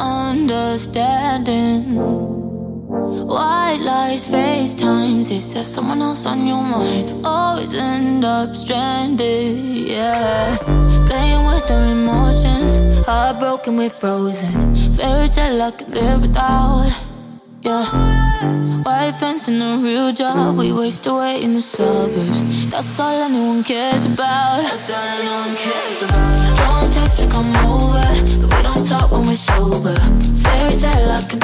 understanding. White lies, FaceTimes, Is there someone else on your mind. Always end up stranded, yeah. Playing with our emotions, heartbroken, we're frozen. Fairy tale I could live without, yeah. White fence and a real job, we waste away in the suburbs. That's all anyone cares about. That's all anyone cares about sober. Fairy tale, I can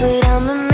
But I'm a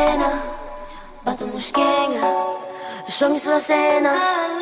cena, bato nos quenga, sua cena.